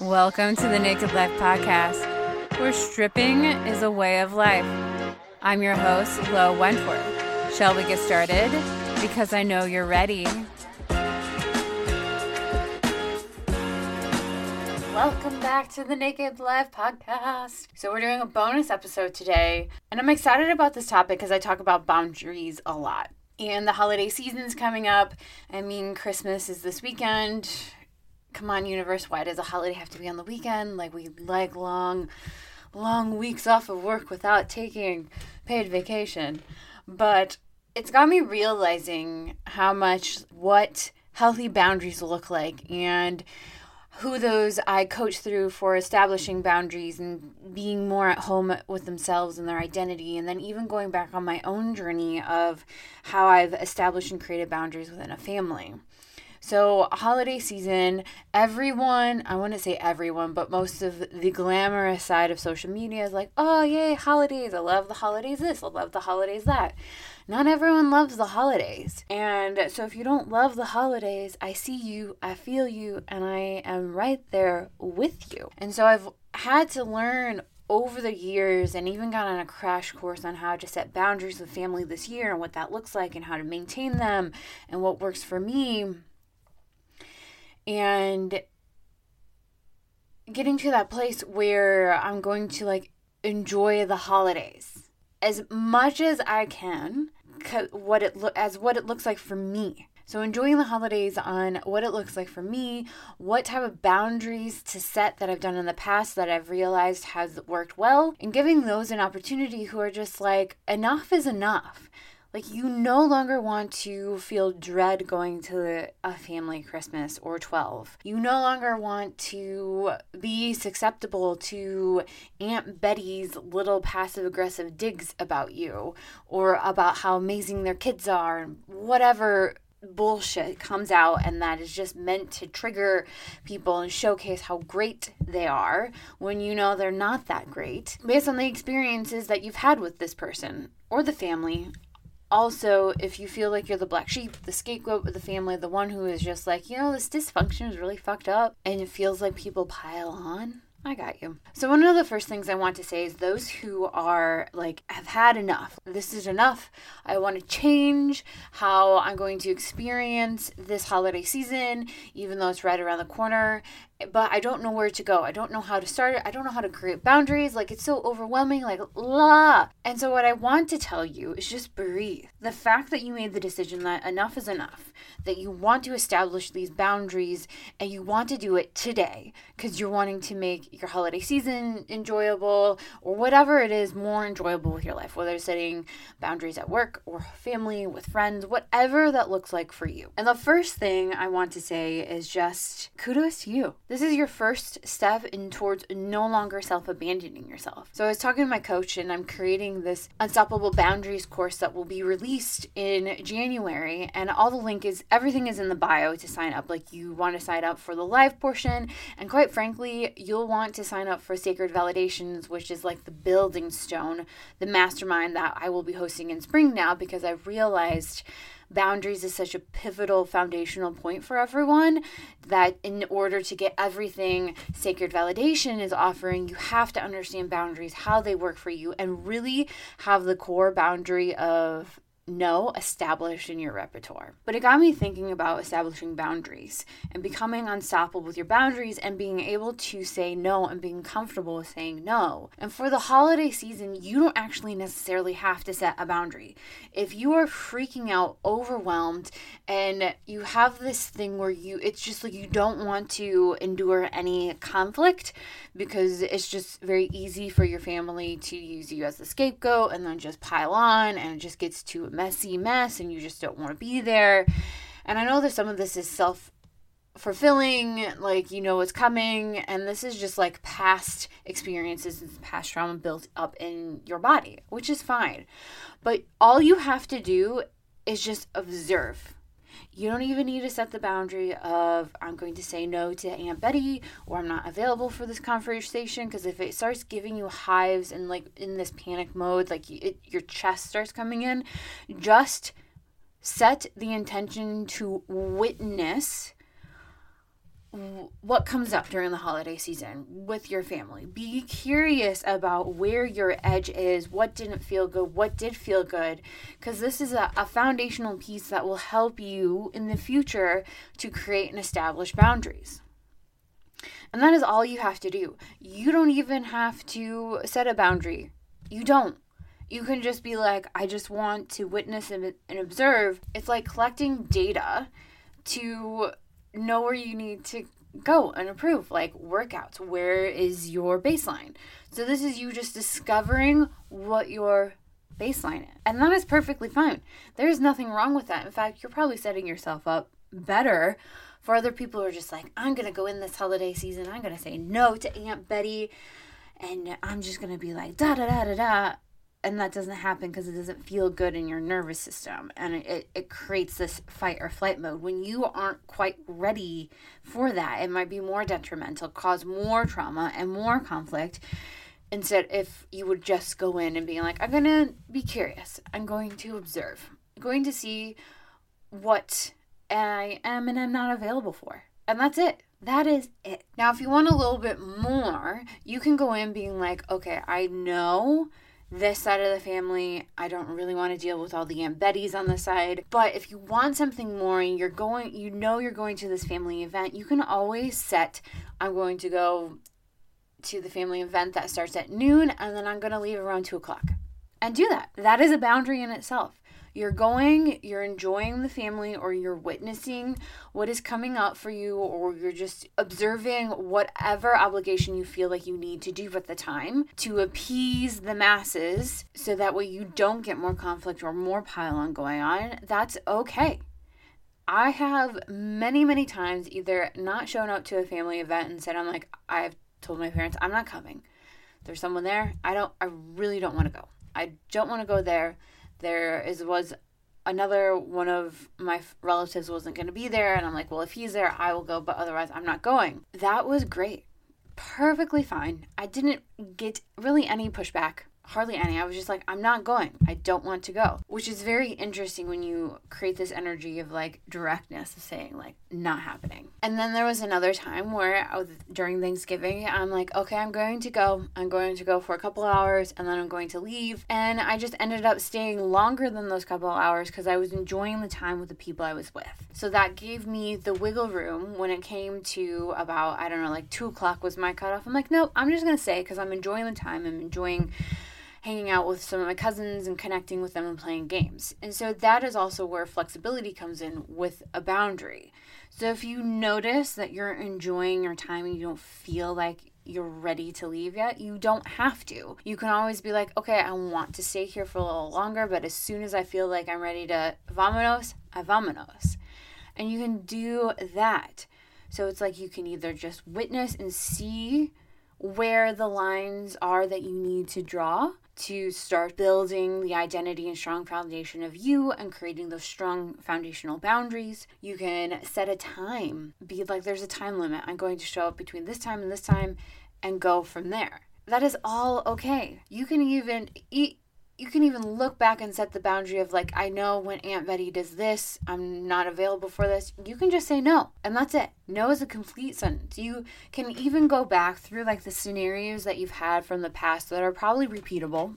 Welcome to the Naked Life Podcast, where stripping is a way of life. I'm your host, Lo Wentworth. Shall we get started? Because I know you're ready. Welcome back to the Naked Life Podcast. So, we're doing a bonus episode today, and I'm excited about this topic because I talk about boundaries a lot. And the holiday season's coming up. I mean, Christmas is this weekend come on, universe, why does a holiday have to be on the weekend? Like, we like long, long weeks off of work without taking paid vacation. But it's got me realizing how much what healthy boundaries look like and who those I coach through for establishing boundaries and being more at home with themselves and their identity, and then even going back on my own journey of how I've established and created boundaries within a family. So, holiday season, everyone, I wouldn't say everyone, but most of the glamorous side of social media is like, oh, yay, holidays. I love the holidays this, I love the holidays that. Not everyone loves the holidays. And so, if you don't love the holidays, I see you, I feel you, and I am right there with you. And so, I've had to learn over the years and even got on a crash course on how to set boundaries with family this year and what that looks like and how to maintain them and what works for me and getting to that place where I'm going to like enjoy the holidays as much as I can what it lo- as what it looks like for me. So enjoying the holidays on what it looks like for me, what type of boundaries to set that I've done in the past that I've realized has worked well, and giving those an opportunity who are just like enough is enough. Like, you no longer want to feel dread going to a family Christmas or 12. You no longer want to be susceptible to Aunt Betty's little passive aggressive digs about you or about how amazing their kids are and whatever bullshit comes out and that is just meant to trigger people and showcase how great they are when you know they're not that great based on the experiences that you've had with this person or the family also, if you feel like you're the black sheep, the scapegoat of the family, the one who is just like, you know, this dysfunction is really fucked up, and it feels like people pile on, I got you. So, one of the first things I want to say is those who are like, have had enough. This is enough. I want to change how I'm going to experience this holiday season, even though it's right around the corner but I don't know where to go. I don't know how to start it. I don't know how to create boundaries. Like it's so overwhelming, like la. And so what I want to tell you is just breathe. The fact that you made the decision that enough is enough, that you want to establish these boundaries and you want to do it today because you're wanting to make your holiday season enjoyable or whatever it is more enjoyable with your life, whether it's setting boundaries at work or family, with friends, whatever that looks like for you. And the first thing I want to say is just kudos to you this is your first step in towards no longer self abandoning yourself. So I was talking to my coach and I'm creating this unstoppable boundaries course that will be released in January and all the link is everything is in the bio to sign up. Like you want to sign up for the live portion and quite frankly, you'll want to sign up for Sacred Validations, which is like the building stone, the mastermind that I will be hosting in spring now because I've realized boundaries is such a pivotal foundational point for everyone that in order to get everything sacred validation is offering, you have to understand boundaries, how they work for you, and really have the core boundary of no established in your repertoire. But it got me thinking about establishing boundaries and becoming unstoppable with your boundaries and being able to say no and being comfortable with saying no. And for the holiday season, you don't actually necessarily have to set a boundary. If you are freaking out, overwhelmed, and you have this thing where you it's just like you don't want to endure any conflict because it's just very easy for your family to use you as the scapegoat and then just pile on and it just gets too messy mess and you just don't want to be there. And I know that some of this is self fulfilling, like you know what's coming, and this is just like past experiences and past trauma built up in your body, which is fine. But all you have to do is just observe you don't even need to set the boundary of I'm going to say no to Aunt Betty or I'm not available for this conversation because if it starts giving you hives and like in this panic mode, like it, your chest starts coming in, just set the intention to witness what comes up during the holiday season with your family. Be curious about where your edge is, what didn't feel good, what did feel good, because this is a, a, foundational piece that will help you in the future to create and establish boundaries. And that is all you have to do. You don't even have to set a boundary. You don't. You can just be like, I just want to witness and, and observe. It's like collecting data to know where you need to go and improve like workouts. Where is your baseline? So this is you just discovering what your baseline is. And that is perfectly fine. There's nothing wrong with that. In fact you're probably setting yourself up better for other people who are just like i'm gonna go in this holiday season. I'm gonna say no to aunt betty and i'm just gonna be like da da da da da and that doesn't happen because it doesn't feel good in your nervous system and it, it creates this fight or flight mode. When you aren't quite ready for that it might be more detrimental cause more trauma and more conflict instead if you would just go in and be like i'm gonna be curious. I'm going to observe. I'm going to see what i am and i'm not available for. And that's it. That is it. Now, if you want a little bit more, you can go in being like, okay, I know this side of the family. I don't really want to deal with all the Aunt Bettys on the side. But if you want something more and you're going, you know, you're going to this family event, you can always set, I'm going to go to the family event that starts at noon and then I'm going to leave around two o'clock. And do that. That is a boundary in itself. You're going, you're enjoying the family, or you're witnessing what is coming up for you, or you're just observing whatever obligation you feel like you need to do at the time to appease the masses so that way you don't get more conflict or more pile on going on. That's okay. I have many, many times either not shown up to a family event and said, I'm like, I've told my parents, I'm not coming. There's someone there. I don't, I really don't want to go. I don't want to go there there is was another one of my relatives wasn't going to be there and i'm like well if he's there i will go but otherwise i'm not going. That was great. Perfectly fine. I didn't get really any pushback hardly any. I was just like, I'm not going. I don't want to go. Which is very interesting when you create this energy of like directness of saying, like, not happening. And then there was another time where was during Thanksgiving, I'm like, okay, I'm going to go. I'm going to go for a couple hours and then I'm going to leave. And I just ended up staying longer than those couple hours because I was enjoying the time with the people I was with. So that gave me the wiggle room when it came to about, I don't know, like two o'clock was my cutoff. I'm like, nope, I'm just going to stay because I'm enjoying the time. I'm enjoying hanging out with some of my cousins and connecting with them and playing games. And so that is also where flexibility comes in with a boundary. So if you notice that you're enjoying your time and you don't feel like you're ready to leave yet, you don't have to. You can always be like, okay, I want to stay here for a little longer, but as soon as I feel like I'm ready to vamonos, I vamonos. And you can do that. So it's like you can either just witness and see where the lines are that you need to draw to start building the identity and strong foundation of you and creating those strong foundational boundaries. You can set a time, be like, there's a time limit. I'm going to show up between this time and this time and go from there. That is all okay. You can even eat you can even look back and set the boundary of like i know when aunt betty does this i'm not available for this. You can just say no and that's it. No is a complete sentence. You can even go back through like the scenarios that you've had from the past that are probably repeatable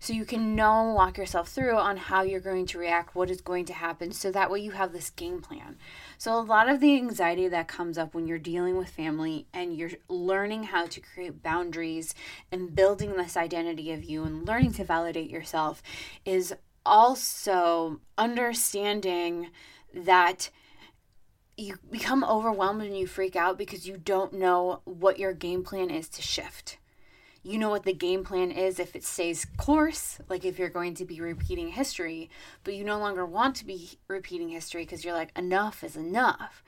so you can know and walk yourself through on how you're going to react, what is going to happen, so that way you have this game plan. So, a lot of the anxiety that comes up when you're dealing with family and you're learning how to create boundaries and building this identity of you and learning to validate yourself is also understanding that you become overwhelmed and you freak out because you don't know what your game plan is to shift you know what the game plan is if it stays course, like if you're going to be repeating history, but you no longer want to be repeating history because you're like, enough is enough.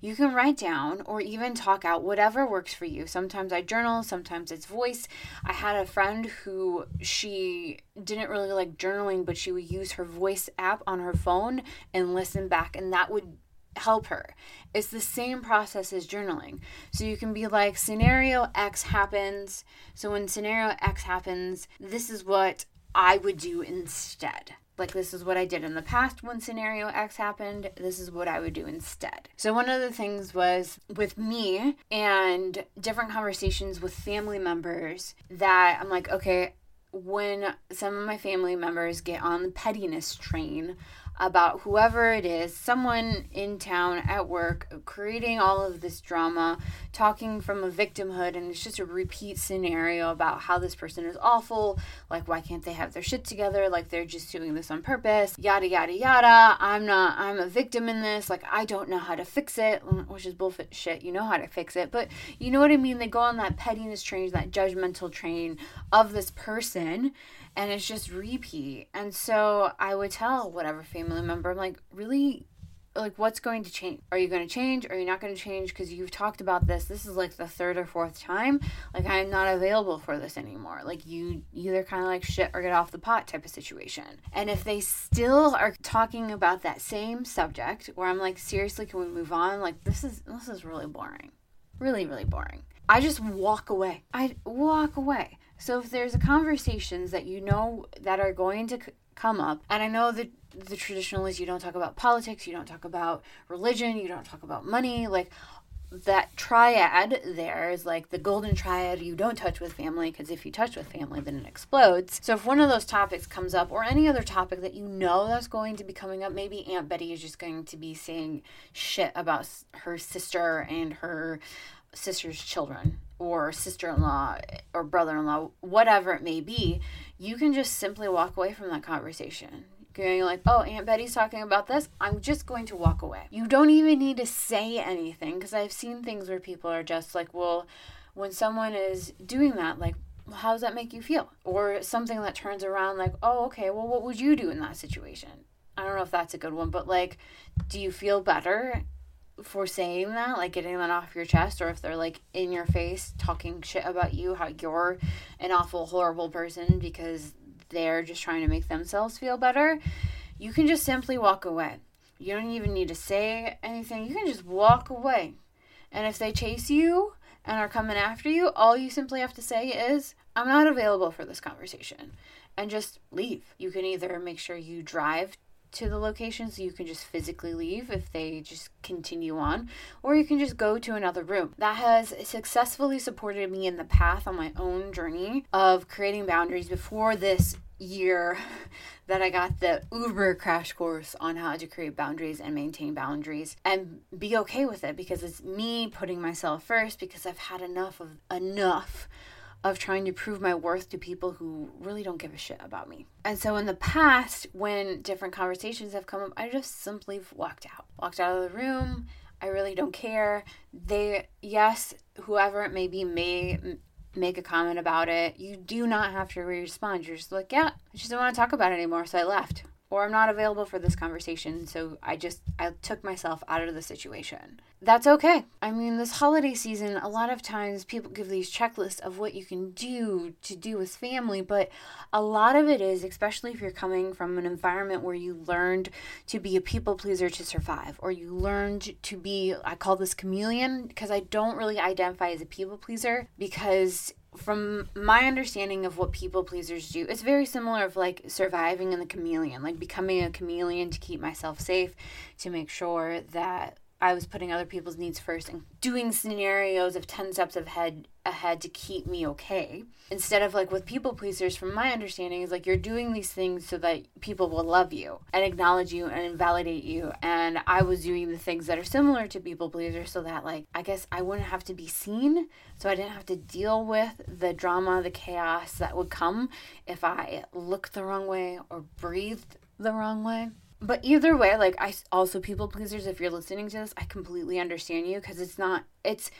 You can write down or even talk out whatever works for you. Sometimes I journal, sometimes it's voice. I had a friend who she didn't really like journaling, but she would use her voice app on her phone and listen back, and that would help her. It's the same process as journaling. So you can be like, scenario X happens. So when scenario X happens, this is what I would do instead. like this is what I did in the past when scenario X happened. This is what I would do instead. So one of the things was with me and different conversations with family members that I'm like, okay, when some of my family members get on the pettiness train about whoever it is, someone in town at work, creating all of this drama, talking from a victimhood, and it's just a repeat scenario about how this person is awful. Like, why can't they have their shit together? Like, they're just doing this on purpose, yada, yada, yada. I'm not, I'm a victim in this. Like, I don't know how to fix it, which is bullshit shit. You know how to fix it. But you know what I mean? They go on that pettiness train, that judgmental train of this person and it's just repeat. And so I would tell whatever family member, I'm like, really, like, what's going to change? Are you going to change? Are you not going to change? Because you've talked about this. This is like the third or fourth time. Like, I'm not available for this anymore. Like, you either kind of like shit or get off the pot type of situation. And if they still are talking about that same subject, where I'm like, seriously, can we move on? Like, this is this is really boring, really, really boring. I just walk away. I walk away. So if there's conversations that you know that are going to come up, and I know that the traditional is you don't talk about politics, you don't talk about religion, you don't talk about money, like that triad there is like the golden triad you don't touch with family because if you touch with family then it explodes. So if one of those topics comes up or any other topic that you know that's going to be coming up maybe aunt betty is just going to be saying shit about her sister and her sister's children or sister in law eh, or brother in law, whatever it may be, you can just simply walk away from that conversation. Going like, oh, Aunt Betty's talking about this. I'm just going to walk away. You don't even need to say anything because I've seen things where people are just like, well, when someone is doing that, like, well, how does that make you feel? Or something that turns around like, oh, okay, well, what would you do in that situation? I don't know if that's a good one, but like, do you feel better for saying that, like getting that off your chest, or if they're like in your face talking shit about you, how you're an awful, horrible person because they're just trying to make themselves feel better, you can just simply walk away. You don't even need to say anything. You can just walk away. And if they chase you and are coming after you, all you simply have to say is, I'm not available for this conversation. And just leave. You can either make sure you drive to the location so you can just physically leave if they just continue on, or you can just go to another room. That has successfully supported me in the path on my own journey of creating boundaries before this year that I got the Uber crash course on how to create boundaries and maintain boundaries and be okay with it because it's me putting myself first because I've had enough of enough of trying to prove my worth to people who really don't give a shit about me. And so in the past, when different conversations have come up, I just simply walked out. Walked out of the room. I really don't care. They, yes, whoever it may be, may make a comment about it. You do not have to respond. You're just like, yeah, I just don't want to talk about it anymore, so I left or I'm not available for this conversation. So I just I took myself out of the situation. That's okay. I mean, this holiday season, a lot of times people give these checklists of what you can do to do with family, but a lot of it is, especially if you're coming from an environment where you learned to be a people pleaser to survive, or you learned to be, I call this chameleon because I don't really identify as a people pleaser because from my understanding of what people pleasers do, it's very similar of like surviving in the chameleon, like becoming a chameleon to keep myself safe, to make sure that I was putting other people's needs first and doing scenarios of 10 steps ahead ahead to keep me okay. Instead of like with people pleasers from my understanding is like you're doing these things so that people will love you and acknowledge you and validate you. And I was doing the things that are similar to people pleasers so that like I guess I wouldn't have to be seen. So I didn't have to deal with the drama, the chaos that would come if I looked the wrong way or breathed the wrong way but either way like i also people pleasers if you're listening to this i completely understand you because it's not it's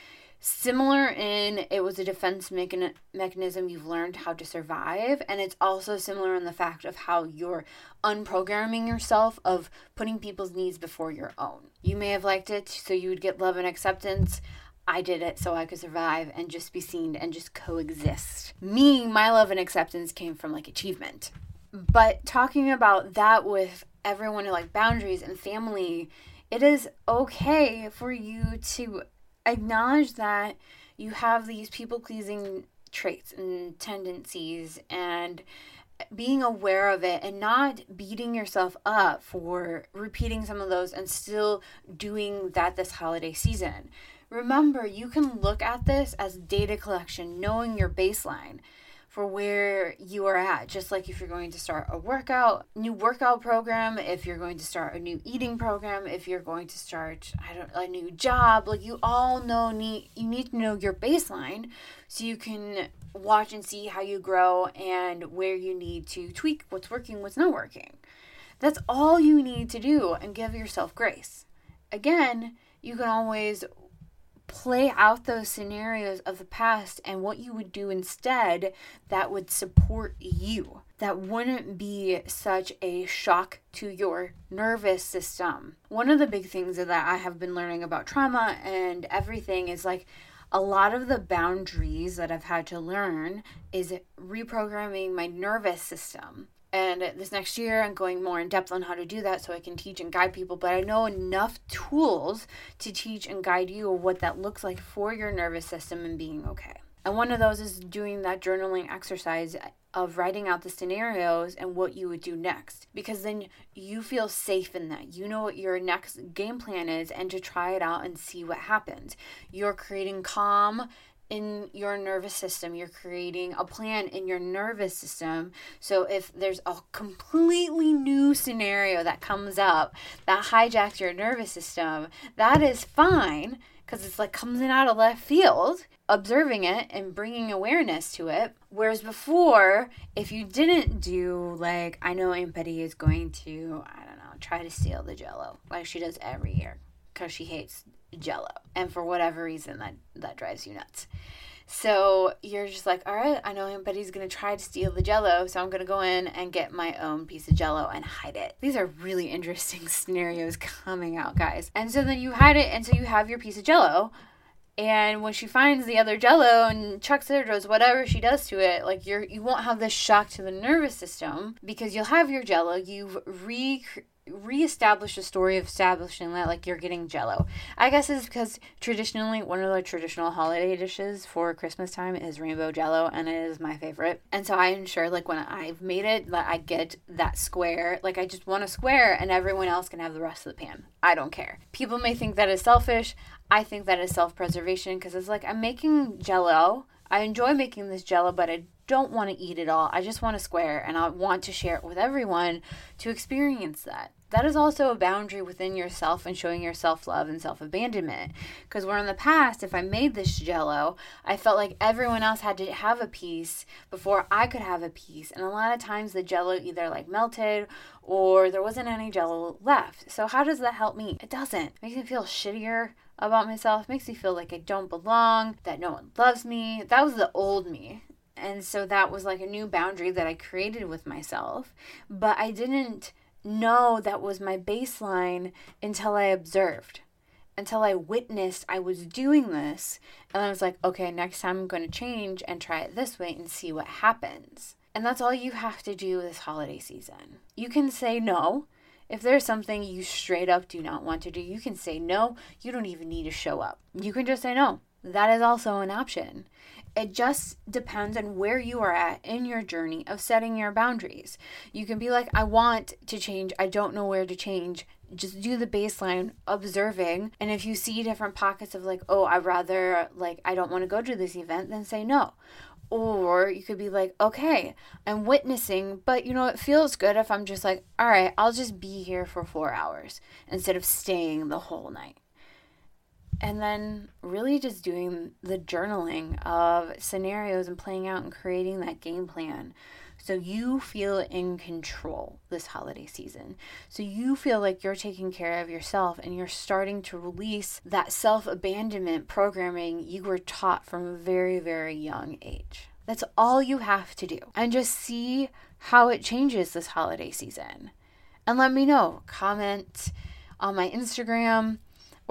similar in it was a defense mechan- mechanism you've learned how to survive and it's also similar in the fact of how you're unprogramming yourself of putting people's needs before your own you may have liked it so you would get love and acceptance I did it so I could survive and just be seen and just coexist. Me, my love and acceptance came from like achievement. But talking about that with everyone who like boundaries and family, it is okay for you to acknowledge that you have these people pleasing traits and tendencies and being aware of it and not beating yourself up for repeating some of those and still doing that this holiday season. Remember, you can look at this as data collection, knowing your baseline for where you are at. Just like if you're going to start a workout, new workout program, if you're going to start a new eating program, if you're going to start I don't a new job, like you all know need you need to know your baseline so you can watch and see how you grow and where you need to tweak what's working, what's not working. That's all you need to do and give yourself grace. Again, you can always play out those scenarios of the past and what you would do instead that would support you. That wouldn't be such a shock to your nervous system. One of the big things that I have been learning about trauma and everything is like a lot of the boundaries that I've had to learn is reprogramming my nervous system and this next year, I'm going more in depth on how to do that so I can teach and guide people. But I know enough tools to teach and guide you what that looks like for your nervous system and being okay. And one of those is doing that journaling exercise of writing out the scenarios and what you would do next. Because then you feel safe in that. You know what your next game plan is and to try it out and see what happens. You're creating calm in your nervous system. You're creating a plan in your nervous system. So if there's a completely new scenario that comes up that hijacks your nervous system, that is fine because it's like comes in out of left field. Observing it and bringing awareness to it. Whereas before, if you didn't do, like, I know Aunt Betty is going to, I don't know, try to steal the jello like she does every year because she hates jello and for whatever reason that that drives you nuts. So you're just like all right i know him but he's gonna try to steal the jello so i'm gonna go in and get my own piece of jello and hide it. These are really interesting scenarios coming out guys. And so then you hide it and so you have your piece of jello and when she finds the other jello and chucks it or does whatever she does to it like you're you won't have this shock to the nervous system because you'll have your jello you've re reestablish the story of establishing that like you're getting jello. I guess it's because traditionally one of the traditional holiday dishes for christmas time is rainbow jello and it is my favorite. And so i ensure like when i've made it that i get that square like i just want a square and everyone else can have the rest of the pan. I don't care. People may think that is selfish. I think that is self-preservation because it's like i'm making jello. I enjoy making this jello, but I don't want to eat it all. I just want a square and I want to share it with everyone to experience that. That is also a boundary within yourself and showing your self love and self abandonment. Because where in the past, if I made this jello, I felt like everyone else had to have a piece before I could have a piece. And a lot of times the jello either like melted or there wasn't any jello left. So, how does that help me? It doesn't. It makes me feel shittier about myself. It makes me feel like I don't belong, that no one loves me. That was the old me. And so that was like a new boundary that I created with myself. But I didn't know that was my baseline until I observed, until I witnessed I was doing this. And I was like, okay, next time I'm going to change and try it this way and see what happens. And that's all you have to do this holiday season. You can say no. If there's something you straight up do not want to do, you can say no. You don't even need to show up. You can just say no. That is also an option. It just depends on where you are at in your journey of setting your boundaries. You can be like, I want to change, I don't know where to change. Just do the baseline observing. And if you see different pockets of like, oh, I'd rather, like, I don't want to go to this event, then say no. Or you could be like, okay, I'm witnessing, but you know, it feels good if I'm just like, all right, I'll just be here for four hours instead of staying the whole night and then really just doing the journaling of scenarios and playing out and creating that game plan so you feel in control this holiday season. So you feel like you're taking care of yourself and you're starting to release that self abandonment programming you were taught from a very, very young age. That's all you have to do. And just see how it changes this holiday season. And let me know. Comment on my Instagram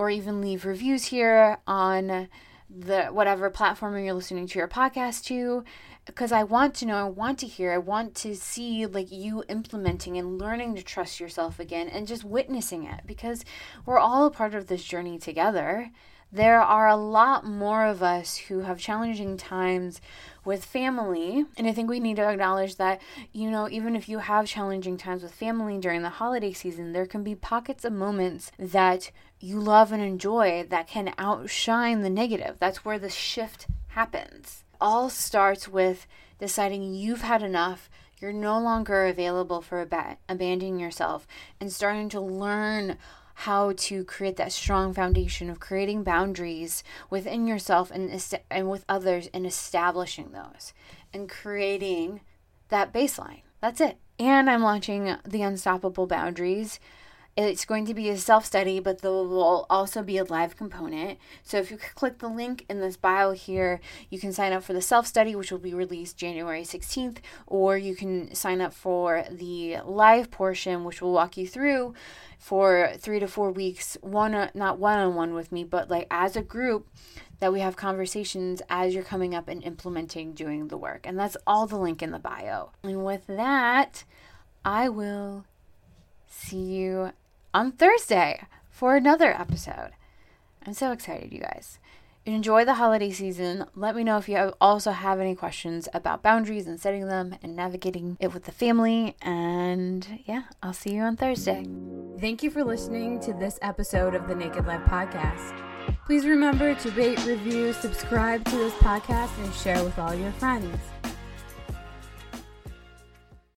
or even leave reviews here on the whatever platform you're listening to your podcast to because I want to know, I want to hear, I want to see like you implementing and learning to trust yourself again and just witnessing it because we're all a part of this journey together. There are a lot more of us who have challenging times with family. And I think we need to acknowledge that, you know, even if you have challenging times with family during the holiday season, there can be pockets of moments that you love and enjoy that can outshine the negative. That's where the shift happens. All starts with deciding you've had enough. You're no longer available for ab- abandoning yourself and starting to learn how to create that strong foundation of creating boundaries within yourself and, and with others and establishing those and creating that baseline. That's it. And I'm launching the Unstoppable Boundaries it's going to be a self study, but there will also be a live component. So if you click the link in this bio here, you can sign up for the self study, which will be released January 16th, or you can sign up for the live portion, which will walk you through for three to four weeks, one uh, not one on one with me, but like as a group that we have conversations as you're coming up and implementing doing the work. And that's all the link in the bio. And with that, I will see you on Thursday for another episode. I'm so excited, you guys. Enjoy the holiday season. Let me know if you also have any questions about boundaries and setting them and navigating it with the family. And yeah, I'll see you on Thursday. Thank you for listening to this episode of the Naked Life Podcast. Please remember to rate, review, subscribe to this podcast, and share with all your friends.